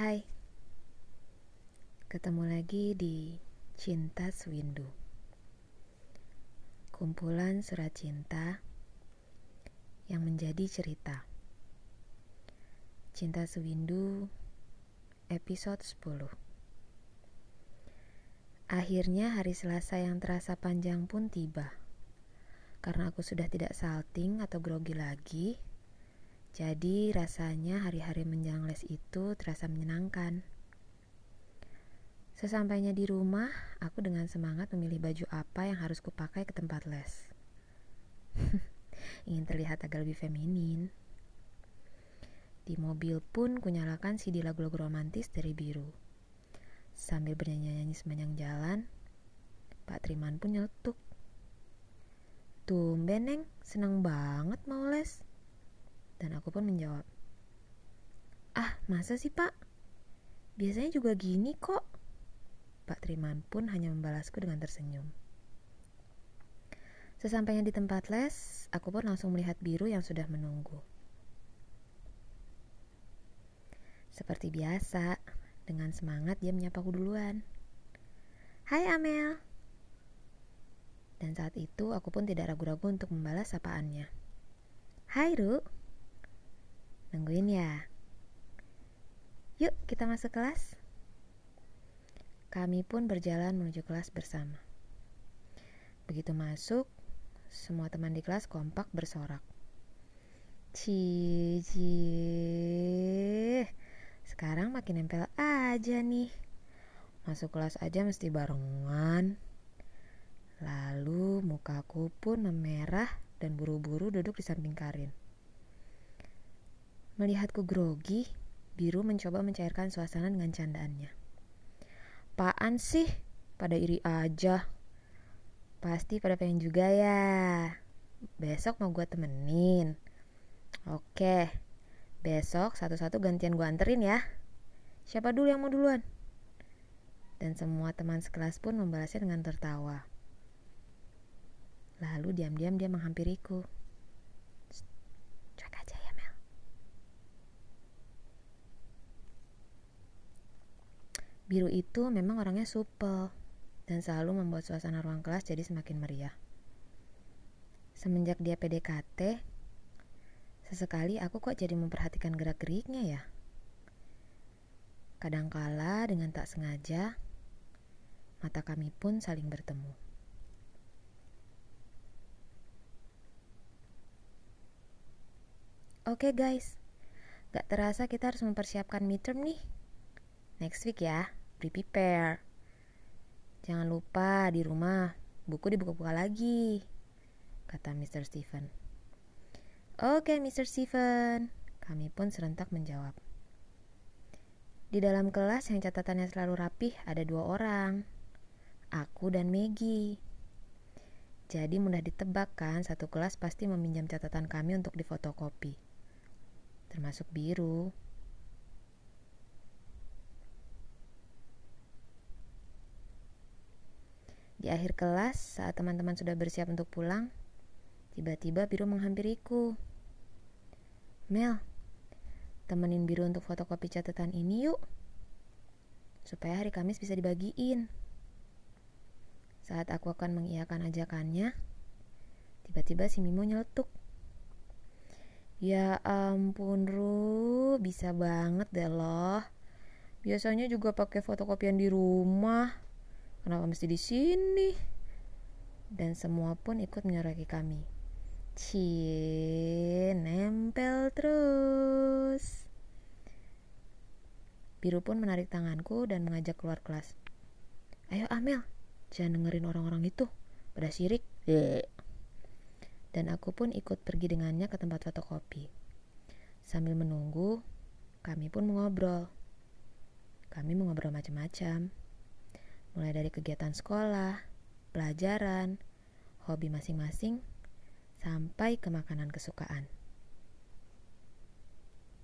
Hai, ketemu lagi di Cinta Sewindu. Kumpulan surat cinta yang menjadi cerita. Cinta Sewindu episode 10. Akhirnya hari Selasa yang terasa panjang pun tiba. Karena aku sudah tidak salting atau grogi lagi, jadi rasanya hari-hari menjelang les itu terasa menyenangkan. Sesampainya di rumah, aku dengan semangat memilih baju apa yang harus kupakai ke tempat les. Ingin terlihat agak lebih feminin. Di mobil pun kunyalakan CD lagu-lagu romantis dari biru. Sambil bernyanyi-nyanyi sepanjang jalan, Pak Triman pun nyeletuk. Tumben, Neng, senang banget mau les. Dan aku pun menjawab, Ah, masa sih pak? Biasanya juga gini kok. Pak Triman pun hanya membalasku dengan tersenyum. Sesampainya di tempat les, aku pun langsung melihat biru yang sudah menunggu. Seperti biasa, dengan semangat dia menyapaku duluan. Hai Amel. Dan saat itu aku pun tidak ragu-ragu untuk membalas sapaannya. Hai Ru. Nungguin ya? Yuk kita masuk kelas. Kami pun berjalan menuju kelas bersama. Begitu masuk, semua teman di kelas kompak bersorak. Cici, sekarang makin nempel aja nih. Masuk kelas aja mesti barengan. Lalu mukaku pun memerah dan buru-buru duduk di samping Karin. Melihatku grogi, Biru mencoba mencairkan suasana dengan candaannya. Apaan sih? Pada iri aja. Pasti pada pengen juga ya. Besok mau gue temenin. Oke, besok satu-satu gantian gue anterin ya. Siapa dulu yang mau duluan? Dan semua teman sekelas pun membalasnya dengan tertawa. Lalu diam-diam dia menghampiriku. Biru itu memang orangnya supel dan selalu membuat suasana ruang kelas jadi semakin meriah. Semenjak dia PDKT, sesekali aku kok jadi memperhatikan gerak-geriknya ya. Kadangkala dengan tak sengaja, mata kami pun saling bertemu. Oke okay guys, gak terasa kita harus mempersiapkan midterm nih. Next week ya prepare. Jangan lupa di rumah buku dibuka-buka lagi, kata Mr. Stephen. Oke, Mr. Stephen. Kami pun serentak menjawab. Di dalam kelas yang catatannya selalu rapih ada dua orang, aku dan Maggie. Jadi mudah ditebak kan satu kelas pasti meminjam catatan kami untuk difotokopi. Termasuk biru. Di akhir kelas, saat teman-teman sudah bersiap untuk pulang, tiba-tiba Biru menghampiriku. Mel, temenin Biru untuk fotokopi catatan ini yuk. Supaya hari Kamis bisa dibagiin. Saat aku akan mengiyakan ajakannya, tiba-tiba si Mimo nyeletuk. Ya ampun Ru, bisa banget deh loh. Biasanya juga pakai fotokopian di rumah. Kenapa mesti di sini? Dan semua pun ikut menyoraki kami. Cie, nempel terus. Biru pun menarik tanganku dan mengajak keluar kelas. Ayo Amel, jangan dengerin orang-orang itu. Pada sirik. Dan aku pun ikut pergi dengannya ke tempat fotokopi. Sambil menunggu, kami pun mengobrol. Kami mengobrol macam-macam mulai dari kegiatan sekolah, pelajaran, hobi masing-masing, sampai ke makanan kesukaan.